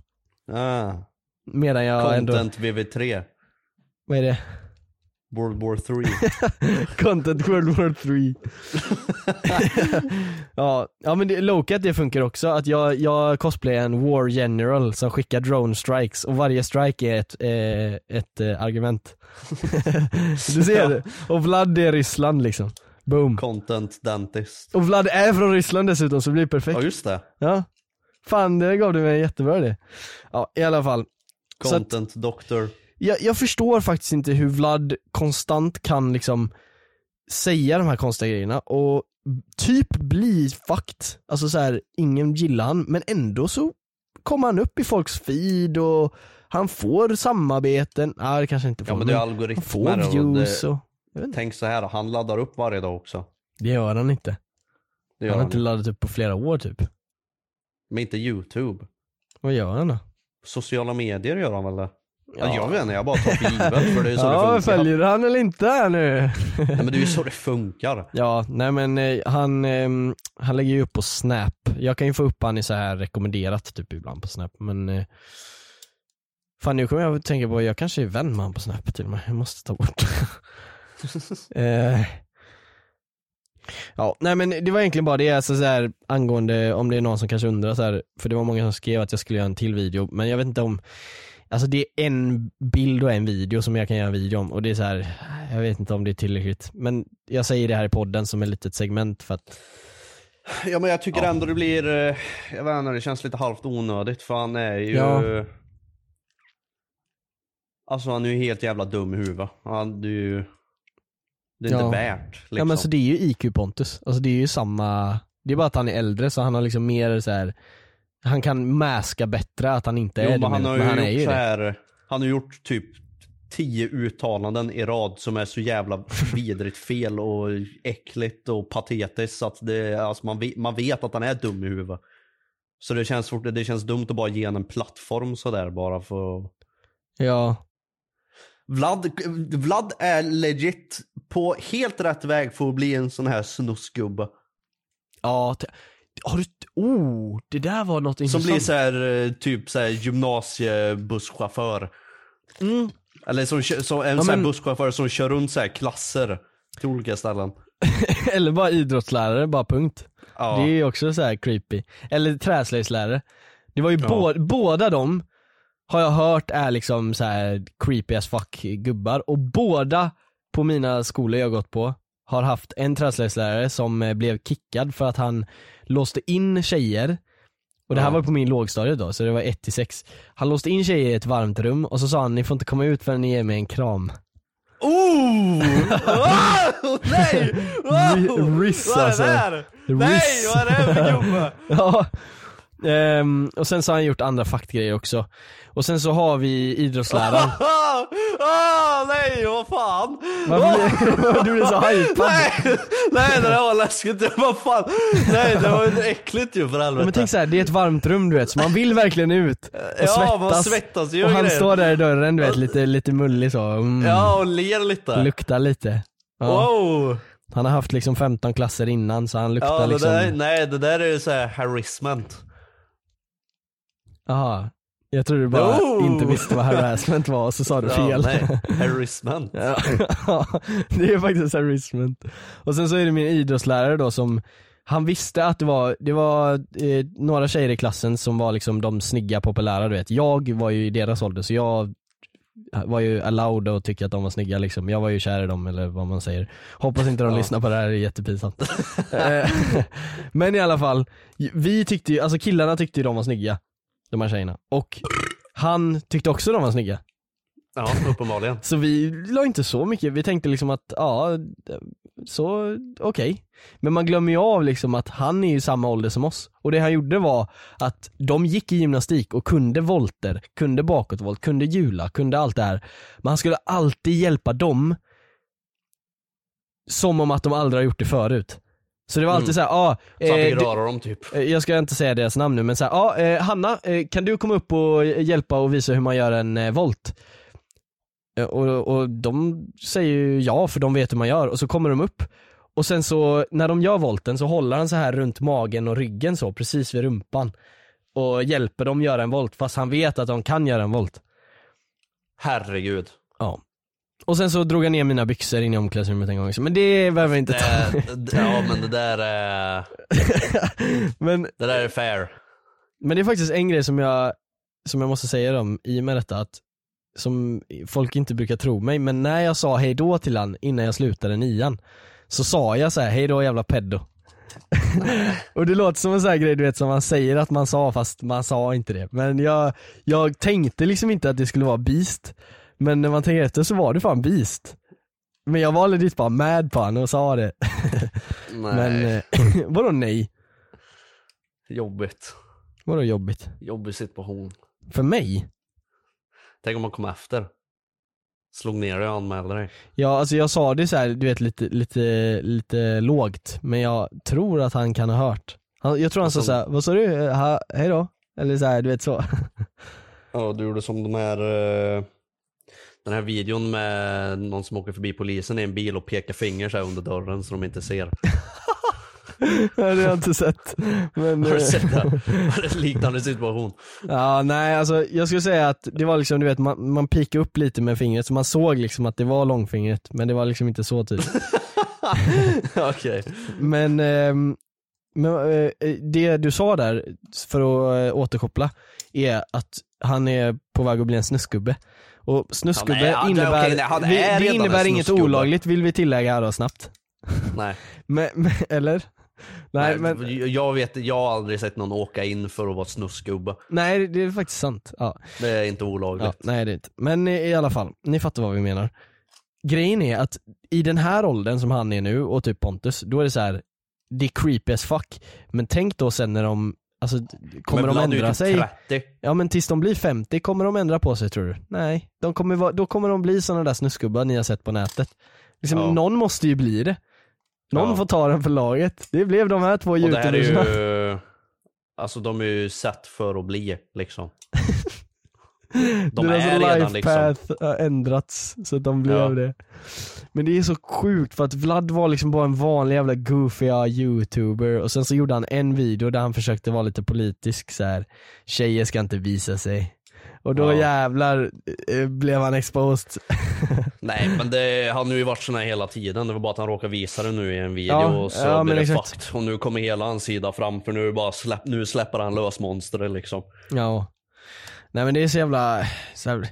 Ah. Medan jag ändå, Content VV3. vad är det? World War 3. Content World War 3 Ja, ja men det, Locat det funkar också, att jag, jag cosplayar en War General som skickar drone strikes och varje strike är ett, eh, ett eh, argument Du ser det, och Vlad är Ryssland liksom, boom Content Dentist. Och Vlad är från Ryssland dessutom så det blir perfekt Ja just det. Ja Fan det gav du mig en jättebra idé. Ja i alla fall. Så att- Content doctor. jag, jag förstår faktiskt inte hur Vlad konstant kan liksom säga de här konstiga grejerna och typ bli fucked. Alltså så här, ingen gillar han men ändå så kommer han upp i folks feed och han får samarbeten, nej det kanske inte får Ja men det är han algoritmer får och views det, och, vet inte. Tänk så här, han laddar upp varje dag också. Det gör han inte. Det gör Han har han inte laddat upp på flera år typ. Men inte youtube. Vad gör han då? Sociala medier gör han väl det? Ja. Ja. Jag vet inte, jag bara tar för givet för det är ju så Ja, det funkar. följer han eller inte här nu? Nej men det är ju så det funkar. Ja, nej men eh, han, ehm, han lägger ju upp på Snap. Jag kan ju få upp han i så här rekommenderat typ ibland på Snap men eh, Fan nu kommer jag att tänka på, jag kanske är vän med han på Snap till och med, jag måste ta bort eh, Ja, nej men det var egentligen bara det, alltså så här, angående om det är någon som kanske undrar så här, för det var många som skrev att jag skulle göra en till video, men jag vet inte om Alltså det är en bild och en video som jag kan göra en video om och det är så här, jag vet inte om det är tillräckligt. Men jag säger det här i podden som ett litet segment för att, Ja men jag tycker ändå det blir, eh, jag vet inte, det känns lite halvt onödigt för han är ju Ja. Alltså han är ju helt jävla dum i huvudet. Han, är ju Det är Ja. inte värt liksom. ja men så det är ju IQ Pontus. Alltså det är ju samma, det är bara att han är äldre så han har liksom mer så här. han kan maska bättre att han inte Jo, är det men han har men han gjort så här, han har gjort typ tio uttalanden i rad som är så jävla vidrigt fel och äckligt och patetiskt så att det, alltså man, man vet att han är dum i huvudet. Så det känns, det känns dumt att bara ge en plattform sådär bara för att- Ja, Vlad, Vlad är legit på helt rätt väg för att bli en sån här snuskgubbe. ja, har du, oh, det där var något Som intressant. blir så här, eh, typ så här gymnasiebusschaufför. Mm. Eller som, som en Ja, men- busschaufför som kör runt så här klasser till olika ställen. Eller bara idrottslärare, bara punkt. Ja. Det är ju också så här creepy. Eller träslöjdslärare. Det var ju Ja. bå- båda de har jag hört är liksom så här creepy as fuck gubbar och båda på mina skolor jag gått på har haft en träslöjdslärare som eh, blev kickad för att han låste in tjejer och det här var på min lågstadie då, så det var 1 till 6 Han låste in tjejer i ett varmt rum och så sa han ni får inte komma ut förrän ni ger mig en kram Oh! oh! Nej! Ri- Riss, vad är alltså. Nej, vad är det här för gubbe? Ja, ehm, och sen så har han gjort andra faktgrejer också. Och sen så har vi idrottsläraren. Ah, ah, nej, vad fan! Varför du blir så hypad. Nej, nej det där var läskigt, Det vad fan. Nej det var ju äckligt ju för helvete. Men tänk så här, det är ett varmt rum du vet, så man vill verkligen ut och Ja, svettas. man svettas ju och han grejer. står där i dörren du vet, lite, lite mullig så. Mm, Ja, och ler lite. Luktar lite. Ja. Wow! Han har haft liksom 15 klasser innan så han luktar Ja, det liksom. där, nej det där är ju såhär harassment. Jaha. Jag tror du bara Oh! inte visste vad harassment var och så sa du fel. Ja, nej, harassment. Ja, det är faktiskt harassment. Och sen så är det min idrottslärare då som, han visste att det var, det var eh, några tjejer i klassen som var liksom de snygga populära du vet. Jag var ju i deras ålder så jag var ju allowed att tycka att de var snygga liksom. Jag var ju kär i dem eller vad man säger. Hoppas inte de Ja. lyssnar på det här, det är jättepinsamt. Eh, Men i alla fall, vi tyckte ju, alltså killarna tyckte ju de var snygga. De här tjejerna. Och han tyckte också de var snygga. Ja, uppenbarligen. Så vi la inte så mycket, vi tänkte liksom att ja, så okej. Men man glömmer ju av liksom att han är ju samma ålder som oss. Och det han gjorde var att de gick i gymnastik och kunde volter, kunde bakåtvolt, kunde hjula, kunde allt det här. Men han skulle alltid hjälpa dem som om att de aldrig har gjort det förut. Så det var alltid Mm. så här, ja, Så eh, fick du- röra dem typ. Eh, Jag ska inte säga deras namn nu men såhär, ja eh, Hanna, eh, kan du komma upp och hjälpa och visa hur man gör en eh, volt? Eh, och, och de säger ju ja för de vet hur man gör och så kommer de upp och sen så när de gör volten så håller han så här runt magen och ryggen så precis vid rumpan och hjälper dem göra en volt fast han vet att de kan göra en volt. Herregud. Ja. Och sen så drog jag ner mina byxor in i omklädningsrummet en gång också men det behöver vi inte ta. Ja men det där är, men det där är fair. Men det är faktiskt en grej som jag, som jag måste säga om i och med detta att som folk inte brukar tro mig, men när jag sa hej då till han innan jag slutade nian så sa jag så här: hej då jävla peddo. och det låter som en sån här grej du vet som man säger att man sa fast man sa inte det. Men jag, jag tänkte liksom inte att det skulle vara Beast. Men när man tänker efter så var det fan Beast. Men jag var legit bara mad på honom och sa det. Nej, Men eh, vadå nej? jobbigt. Vadå jobbigt? Jobbig situation. För mig? Tänk om man kom efter. Slog ner dig och anmälde dig. Ja alltså jag sa det så här, du vet lite, lite, lite lågt. Men jag tror att han kan ha hört. Han, jag tror han sa Alltså- såhär, vad sa du? Ha, hej då? Eller så här, du vet så. Ja, du gjorde som de här eh, Den här videon med någon som åker förbi polisen i en bil och pekar finger så under dörren så de inte ser. det har jag inte sett. Men, Har du eh, sett det? Det en liknande situation? Ja nej alltså jag skulle säga att det var liksom du vet man, man pikade upp lite med fingret så man såg liksom att det var långfingret men det var liksom inte så tydligt. Okej. Men, ehm, men eh, det du sa där, för att eh, återkoppla, är att han är på väg att bli en snusgubbe. Och snusgubbe Han är- innebär, han är vi- det innebär inget olagligt vill vi tillägga här då snabbt. Nej. Men, men, eller? Nej, Nej, men, Jag vet, jag har aldrig sett någon åka in för att vara snusgubbe. nej det är faktiskt sant. Ja. Det är inte olagligt. Ja, nej det är inte. Men i alla fall, ni fattar vad vi menar. Grejen är att i den här åldern som han är nu och typ Pontus, då är det så här. det är creepy as fuck. Men tänk då sen när de, alltså kommer Men de ändra typ sig? 30. Ja men tills de blir 50, kommer de ändra på sig tror du? Nej, de kommer vara, då kommer de bli sådana där snusgubbar ni har sett på nätet. Liksom, Ja. Någon måste ju bli det. Någon Ja. får ta den för laget. Det blev de här två youtubersna. alltså de är ju sett för att bli liksom. De Deras är redan liksom. har ändrats så att de blev Ja. det. Men det är så sjukt för att Vlad var liksom bara en vanlig jävla goofiga youtuber och sen så gjorde han en video där han försökte vara lite politisk så här. tjejer ska inte visa sig. Och då Ja. jävlar eh, blev han exposed. Nej men det, han har ju varit sån här hela tiden. Det var bara att han råkade visa det nu i en video Ja, och så ja, blev det fucked. Och nu kommer hela hans sida fram för nu, bara släpp, nu släpper han lös monstret liksom. Ja. Nej men det är så jävla, så här,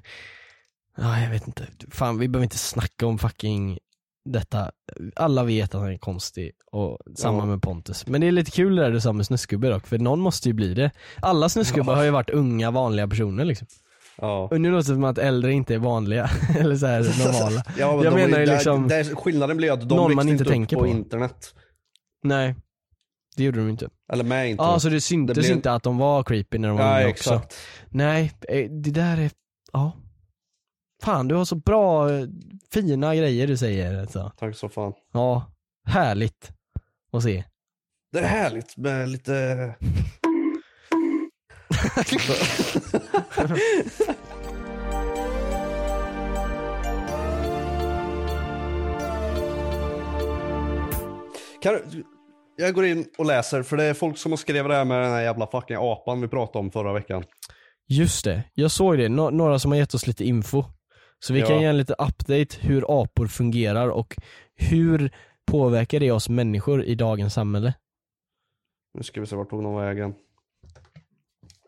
ja jag vet inte, fan vi behöver inte snacka om fucking detta. Alla vet att han är konstig och samma Ja. med Pontus. Men det är lite kul det där du sa med snusgubbe dock, för någon måste ju bli det. Alla snusgubbar har ju varit unga vanliga personer liksom. Ja. Och nu låter det som att äldre inte är vanliga, eller så här normala. Ja, men Jag menar ju liksom det, skillnaden blir att de någon man inte tänker på, på. internet. Nej, det gjorde de inte. Eller med internet. Ja, så det syntes Det blir- inte att de var creepy när de var Ja, unga också. exakt. Nej, eh, det där är, ja. Fan du har så bra, eh, fina grejer du säger alltså. Tack så fan. Ja, härligt att se. Det är härligt med lite... kan du... Jag går in och läser, för det är folk som har skrivit det här med den här jävla fucking apan vi pratade om förra veckan. Just det, jag såg det, Nå- några som har gett oss lite info. Så vi Ja. kan ge en lite update hur apor fungerar och hur påverkar det oss människor i dagens samhälle? Nu ska vi se, vart tog de vägen?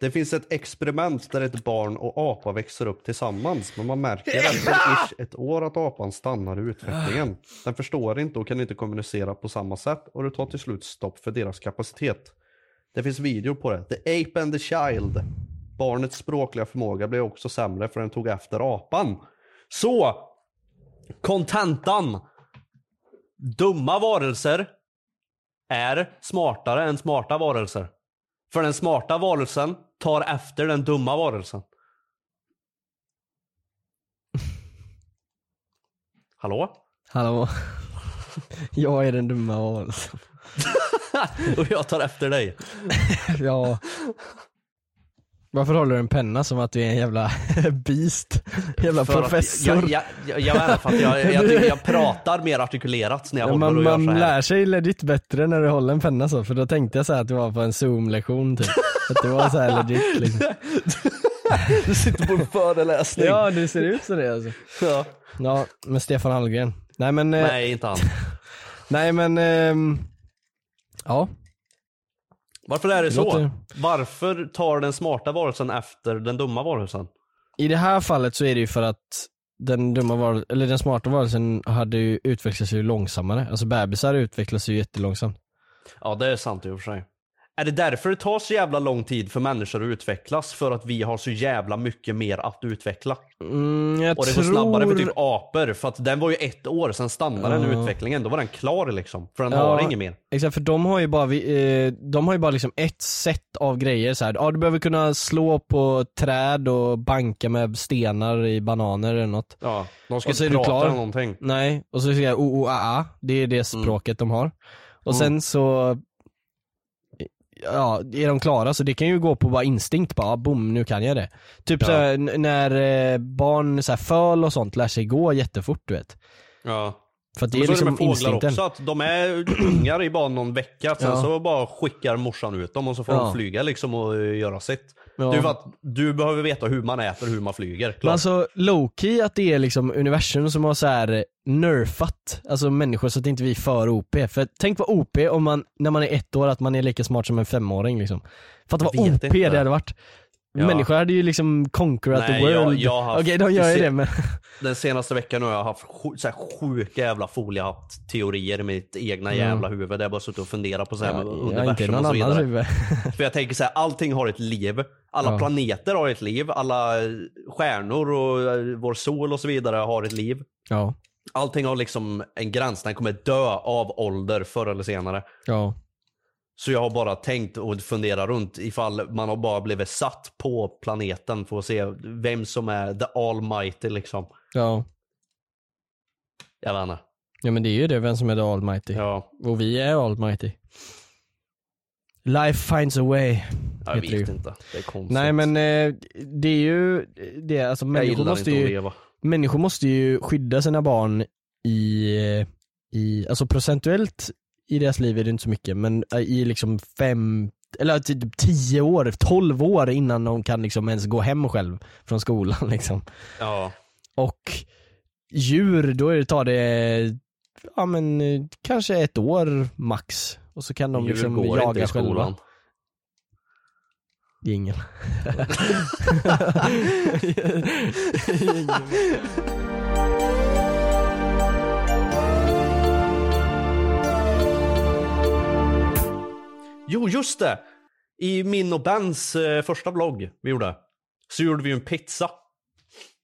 Det finns ett experiment där ett barn och apa växer upp tillsammans, men man märker efter ish ett år att apan stannar i utvecklingen. Den förstår inte och kan inte kommunicera på samma sätt och det tar till slut stopp för deras kapacitet. Det finns video på det. The Ape and the Child. Barnets språkliga förmåga blev också sämre för den tog efter apan. Så! Kontentan! Dumma varelser är smartare än smarta varelser. För den smarta varelsen tar efter den dumma varelsen. Hallå? Hallå? jag är den dumma varelsen. Och jag tar efter dig. ja. Varför håller du en penna som att du är en jävla beast? Jävla För att professor. Jag, jag, jag, jag inte, för att jag, jag, jag, jag pratar mer artikulerat när jag Ja, håller man och gör man så här. lär sig legit bättre när du håller en penna så, för då tänkte jag så att det var på en zoom-lektion typ. Att det var så här legit liksom. Du sitter på en föreläsning. Ja det ser ut så det alltså. Ja. Ja, med Stefan Hallgren. Nej men, nej, Nej, inte han. nej men, ehm, ja. Varför är det så? Låter- Varför tar den smarta varelsen efter den dumma varelsen? I det här fallet så är det ju för att den dumma var eller den smarta varelsen hade ju utvecklats ju långsammare. Alltså bebisar utvecklas ju jättelångsamt. Ja det är sant i och för sig. Är det därför det tar så jävla lång tid för människor att utvecklas? För att vi har så jävla mycket mer att utveckla? Mm, jag Och det tror... går snabbare för typ apor, för att den var ju ett år, sen stannade den Ja. utvecklingen, då var den klar liksom. För den Ja. har inget mer. Exakt, för de har ju bara, eh, de har ju bara liksom ett set av grejer så här. Ja du behöver kunna slå på träd och banka med stenar i bananer eller något. Ja, de ska Och så inte prata eller någonting. Nej, och så säger jag o, o, a, a. Det är det språket de har. Och Mm. sen så Ja, är de klara så det kan ju gå på bara instinkt bara, ah, boom nu kan jag det. Typ Ja. så när eh, barn så här, föl och sånt lär sig gå jättefort du vet. Ja. För att det Men är så liksom med instinkten. också, att de är ungar i bara någon vecka, sen Ja. så bara skickar morsan ut dem och så får Ja. de flyga liksom och eh, göra sitt. Ja. Det är för att du behöver veta hur man äter hur man flyger. Men Klart. alltså low-key att det är liksom universum som har så här nerfat, alltså människor så att inte vi är för OP. För tänk vad OP om man, när man är ett år, att man är lika smart som en femåring liksom. Fatta vad Jag vet OP inte. det hade varit. Ja. Människor hade ju liksom conquerat Nej, the jag- world. jag haft- Okej de gör ju det men, Den senaste veckan har jag haft så här sjuka jävla foliehatt-teorier i mitt egna Mm. jävla huvud. Där jag bara suttit och funderat på så här ja, universum och så vidare. För jag tänker så här, allting har ett liv. Alla Ja. planeter har ett liv. Alla stjärnor och eh, vår sol och så vidare har ett liv. Ja, Allting har liksom en gräns, den kommer dö av ålder förr eller senare. ja. Så jag har bara tänkt och funderat runt ifall man har bara blivit satt på planeten för att se vem som är the almighty liksom. Ja. Jag vet inte. Ja men det är ju det, vem som är the almighty. Ja, Och vi är almighty. Life finds a way. jag det vet ju. inte. Det är konstigt. Nej men eh, det är ju det, alltså jag människor gillar måste inte att ju leva. Människor måste ju skydda sina barn i, i, alltså procentuellt i deras liv är det inte så mycket men i liksom fem, eller typ tio år, tolv år innan de kan liksom ens gå hem själv från skolan liksom. Ja. Och djur, då är det, tar det, ja men eh, kanske ett år max. Och så kan de Djur liksom jaga själva. Jingel. Jo, just det! I min och Bens eh, första vlogg vi gjorde, så gjorde vi ju en pizza.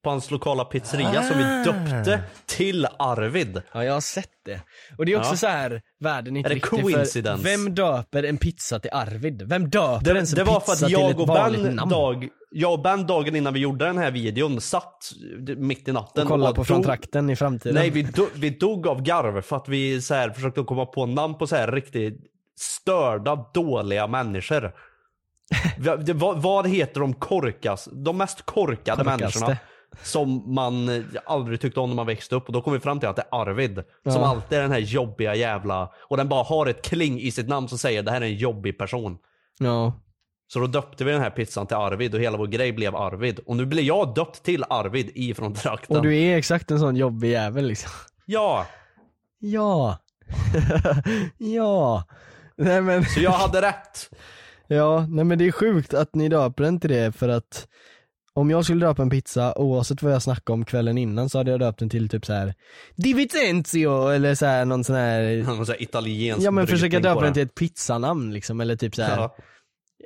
På hans lokala pizzeria som vi Ah. döpte till Arvid. Ja jag har sett det. Och det är också Ja. så här, världen är inte Är det riktig coincidence? för vem döper en pizza till Arvid? Vem döper Det, ens en det var pizza för att till jag ett och, vanligt ben namn? dag, jag och Ben dagen innan vi gjorde den här videon satt mitt i natten och kolla på från dog- trakten i framtiden. Nej vi, do, vi dog av garv för att vi så här, försökte komma på namn på så här riktigt störda, dåliga människor. Vad, vad heter de korkas, de mest korkade Korkaste. människorna? Som man aldrig tyckte om när man växte upp och då kom vi fram till att det är Arvid. Som Ja. alltid är den här jobbiga jävla, och den bara har ett kling i sitt namn som säger det här är en jobbig person. Ja. Så då döpte vi den här pizzan till Arvid och hela vår grej blev Arvid. Och nu blir jag döpt till Arvid ifrån trakten. Och du är exakt en sån jobbig jävel liksom. Ja! Ja. ja. Nej men, Så jag hade rätt. ja, nej men det är sjukt att ni döper den till det för att om jag skulle döpa en pizza oavsett vad jag snackade om kvällen innan så hade jag döpt den till typ så här Divizenzio eller så här någon sån här Någon sån här italiensk Ja men försöka döpa den till ett pizzanamn liksom eller typ så här. Ja.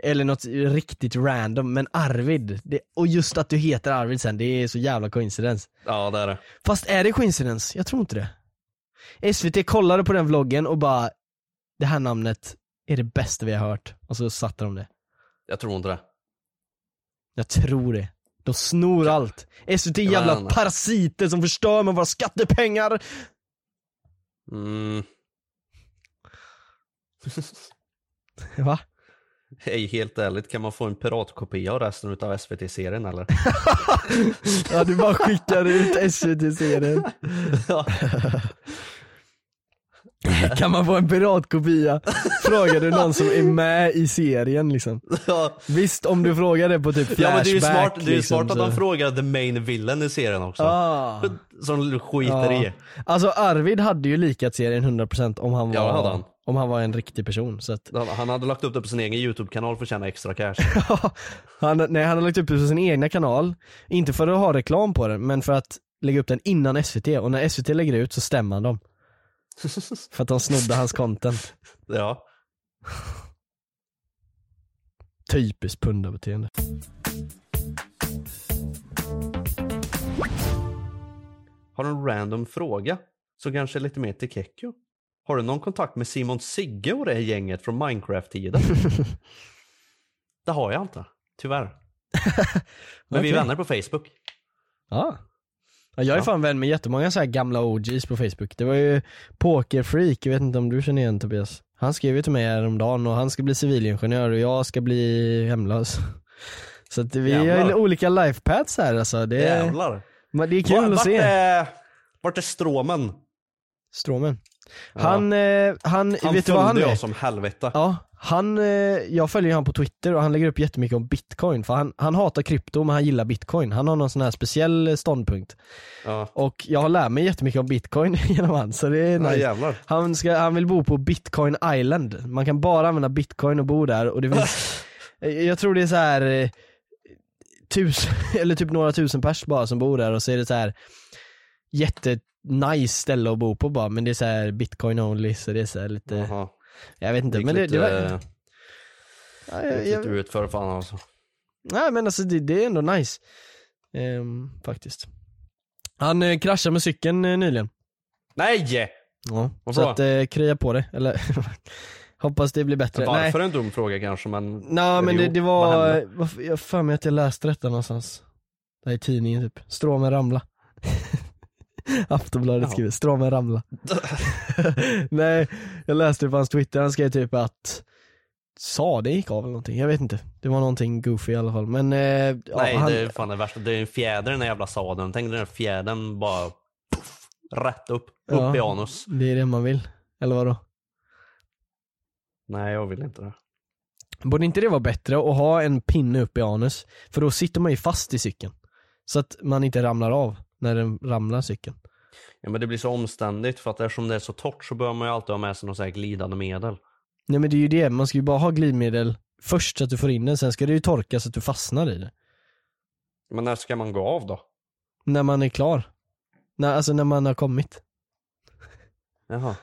Eller något riktigt random, men Arvid, det, och just att du heter Arvid sen, det är så jävla coincidence. ja, det är det. Fast är det coincidence? Jag tror inte det. SVT kollade på den vloggen och bara, det här namnet är det bästa vi har hört. Och så satte de det. Jag tror inte det. Jag tror det. De snor allt. SVT jävla parasiter som förstör med våra skattepengar. Mm. Va? Hej, helt ärligt, kan man få en piratkopia av resten utav SVT-serien eller? Ja du bara skickar ut SVT-serien. ja. Kan man få en piratkopia? Frågar du någon som är med i serien liksom. ja. Visst om du frågar det på typ flashback ja men det är ju smart, det är liksom, smart att så- de frågar the main villain i serien också. Ah. Som skiter Ja. i. Alltså Arvid hade ju likat serien 100% om han var, Ja, hade han. om han var en riktig person så att Han- hade lagt upp det på sin egen YouTube-kanal för att tjäna extra cash. han, nej, han har lagt upp det på sin egna kanal, inte för att ha reklam på den men för att lägga upp den innan SVT och när SVT lägger ut så stämmer han dem. för att de snodde hans content. ja. Typiskt pundarbeteende. Har du en random fråga? Så kanske lite mer till Kekko. Har du någon kontakt med Simon Sigge och det gänget från Minecraft-tiden? det har jag inte, tyvärr. Men vi är vänner på Facebook. Ja. Ja jag är Ja. fan vän med jättemånga så här gamla OGs på Facebook. Det var ju Pokerfreak, jag vet inte om du känner igen Tobias? Han skrev ju till mig häromdagen och han ska bli civilingenjör och jag ska bli hemlös. Så att vi har Jävlar. ju olika lifepaths här alltså. Det är, Jävlar. men det är kul Va- att vart se. Är, vart är Stråmen? Stråmen. Ja. Han, eh, han, Han vet du vad han är? jag som helvete. Ja, han, eh, jag följer han på Twitter och han lägger upp jättemycket om bitcoin för han, han hatar krypto men han gillar bitcoin. Han har någon sån här speciell eh, ståndpunkt. Ja. Och jag har lärt mig jättemycket om bitcoin genom han så det är Ja, nice. jävlar. Han, ska, han vill bo på bitcoin island. Man kan bara använda bitcoin och bo där och det finns, jag tror det är så här eh, tusen, eller typ några tusen pers bara som bor där och så är det så här jätte nice ställe att bo på bara men det är så bitcoin only så det är så lite, Jaha. Jag vet inte men det, lite, det var, ja, jag, jag, ut för fan alltså. Nej men alltså det, det är ändå nice. Ehm, faktiskt. Han eh, kraschade med cykeln eh, nyligen. Nej! Ja. Varför Så att eh, krya på det, eller hoppas det blir bättre. Nej, Varför en dum fråga kanske men... Nej men det, Jo, det vad var, varför- jag för mig att jag läste detta någonstans. Det här är tidningen typ, Stråmen ramla. Aftonbladet skriver, Stråmen ramla. Nej, jag läste det på hans Twitter, han skrev typ att Sadeln gick av eller någonting, jag vet inte. Det var någonting goofy i alla fall. Men eh, ja, Nej han, det är fan det värsta, det är en fjäder i den jävla sadeln. Tänk den här fjädern bara puff, rätt upp, upp Ja. i anus. det är det man vill. Eller vadå? Nej jag vill inte det. Borde inte det vara bättre att ha en pinne upp i anus? För då sitter man ju fast i cykeln. Så att man inte ramlar av när den ramlar cykeln. Ja men det blir så omständigt för att eftersom det är så torrt så bör man ju alltid ha med sig något så här glidande medel. Nej men det är ju det, man ska ju bara ha glidmedel först så att du får in den, sen ska det ju torka så att du fastnar i det. Men när ska man gå av då? När man är klar. När, alltså när man har kommit. Jaha.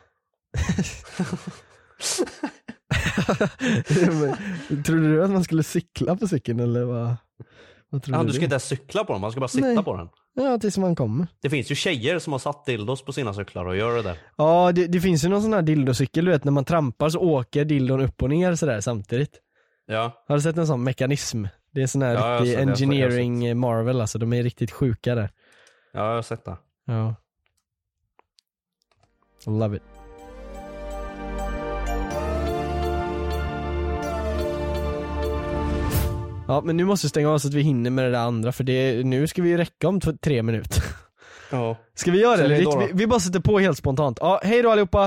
Men, Trodde du att man skulle cykla på cykeln eller vad? Vad trodde Ja, du ska du? inte ens cykla på den, man ska bara sitta Nej. på den. Ja, tills man kommer. Det finns ju tjejer som har satt dildos på sina cyklar och gör det där. Ja, det, det finns ju någon sån här dildocykel du vet, när man trampar så åker dildon upp och ner sådär samtidigt. Ja. Har du sett en sån mekanism? Det är sån här Ja, jag riktig sett- jag jag engineering eh, marvel alltså, de är riktigt sjuka där. Ja, jag har sett det. Ja. Love it. Ja men nu måste vi stänga av så att vi hinner med det där andra för det, nu ska vi ju räcka om tre minuter. Ja. Ska vi göra det? Vi, vi, vi bara sätter på helt spontant. Ja, hej då allihopa!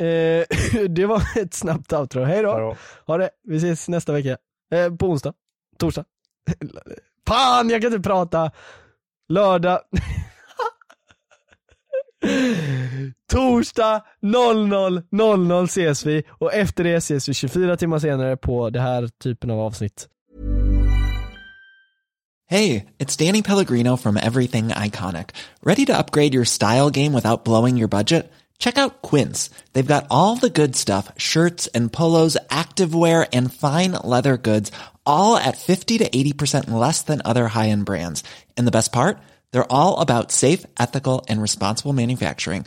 Eh, det var ett snabbt outro, hej då! Ha det, vi ses nästa vecka. Eh, på onsdag, torsdag. Fan jag kan inte prata! Lördag. Torsdag 00.00 ses vi och efter det ses vi 24 timmar senare på det här typen av avsnitt. Hej, it's Danny Pellegrino from Everything Iconic. Ready to upgrade your style game without blowing your budget? Check out Quince. They've got all the good stuff shirts and polos, activewear, and fine leather goods, all at 50 to 80% less than other high end brands. And the best part? They're all about safe, ethical, and responsible manufacturing.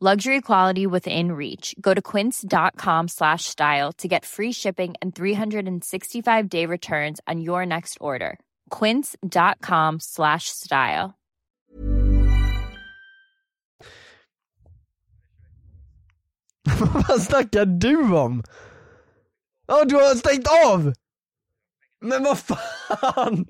Luxury quality within reach. Go to quince.com slash style to get free shipping and 365 day returns on your next order. Quince.com slash style. vad snackar du om? Ja, du har stängt av! Men vad fan!